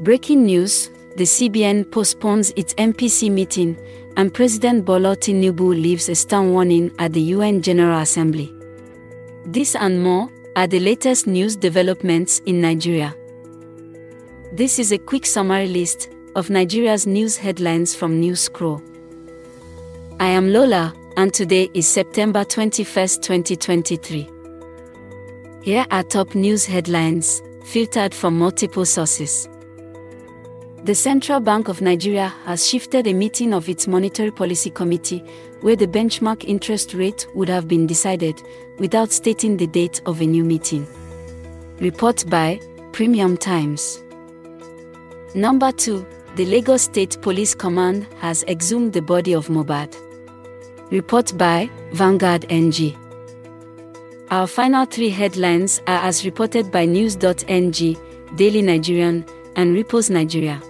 Breaking news the CBN postpones its MPC meeting, and President Bola Tinubu leaves a stern warning at the UN General Assembly. This and more are the latest news developments in Nigeria. This is a quick summary list of Nigeria's news headlines from News Scroll. I am Lola, and today is September 21, 2023. Here are top news headlines, filtered from multiple sources. The Central Bank of Nigeria has shifted a meeting of its Monetary Policy Committee where the benchmark interest rate would have been decided without stating the date of a new meeting. Report by Premium Times. Number 2. The Lagos State Police Command has exhumed the body of Mohbad. Report by Vanguard NG. Our final three headlines are as reported by News.ng, Daily Nigerian, and Ripples Nigeria.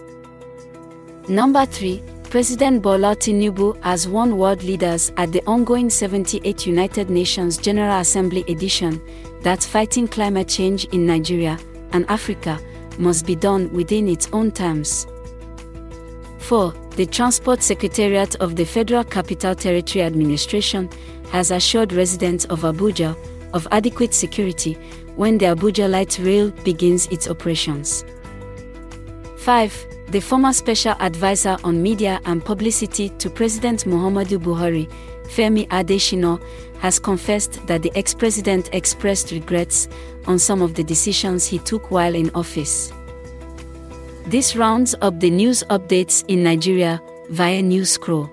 Number 3. President Bola Tinubu has warned world leaders at the ongoing 78th United Nations General Assembly edition that fighting climate change in Nigeria and Africa must be done within its own terms. 4. The Transport Secretariat of the Federal Capital Territory Administration has assured residents of Abuja of adequate security when the Abuja Light Rail begins its operations. 5. The former special advisor on media and publicity to President Muhammadu Buhari, Femi Adesina, has confessed that the ex president expressed regrets on some of the decisions he took while in office. This rounds up the news updates in Nigeria via News Scroll.